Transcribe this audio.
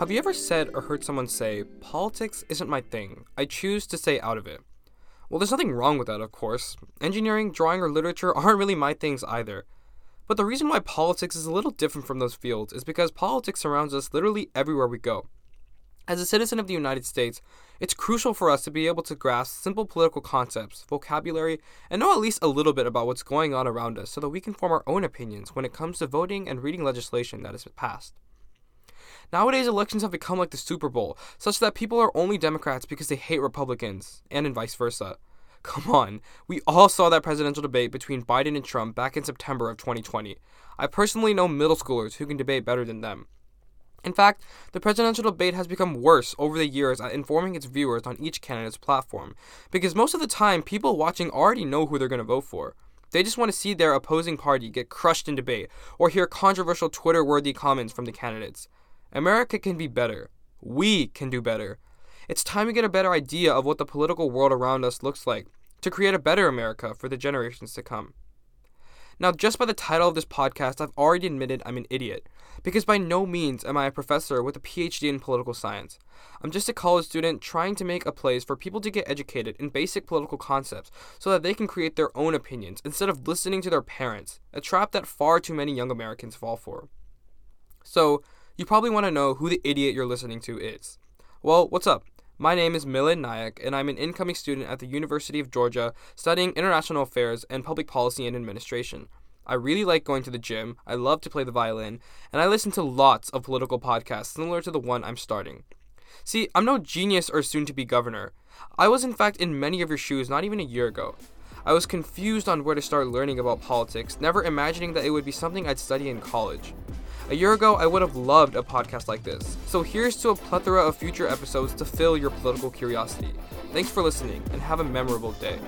Have you ever said or heard someone say, politics isn't my thing, I choose to stay out of it? Well, there's nothing wrong with that, of course. Engineering, drawing, or literature aren't really my things either. But the reason why politics is a little different from those fields is because politics surrounds us literally everywhere we go. As a citizen of the United States, it's crucial for us to be able to grasp simple political concepts, vocabulary, and know at least a little bit about what's going on around us so that we can form our own opinions when it comes to voting and reading legislation that is passed. Nowadays, elections have become like the Super Bowl, such that people are only Democrats because they hate Republicans, and in vice versa. Come on, we all saw that presidential debate between Biden and Trump back in September of 2020. I personally know middle schoolers who can debate better than them. In fact, the presidential debate has become worse over the years at informing its viewers on each candidate's platform, because most of the time, people watching already know who they're going to vote for. They just want to see their opposing party get crushed in debate or hear controversial Twitter worthy comments from the candidates. America can be better. We can do better. It's time to get a better idea of what the political world around us looks like to create a better America for the generations to come. Now, just by the title of this podcast, I've already admitted I'm an idiot, because by no means am I a professor with a PhD in political science. I'm just a college student trying to make a place for people to get educated in basic political concepts so that they can create their own opinions instead of listening to their parents, a trap that far too many young Americans fall for. So, you probably want to know who the idiot you're listening to is. Well, what's up? My name is Milind Nayak, and I'm an incoming student at the University of Georgia studying international affairs and public policy and administration. I really like going to the gym, I love to play the violin, and I listen to lots of political podcasts similar to the one I'm starting. See, I'm no genius or soon to be governor. I was, in fact, in many of your shoes not even a year ago. I was confused on where to start learning about politics, never imagining that it would be something I'd study in college. A year ago, I would have loved a podcast like this. So here's to a plethora of future episodes to fill your political curiosity. Thanks for listening, and have a memorable day.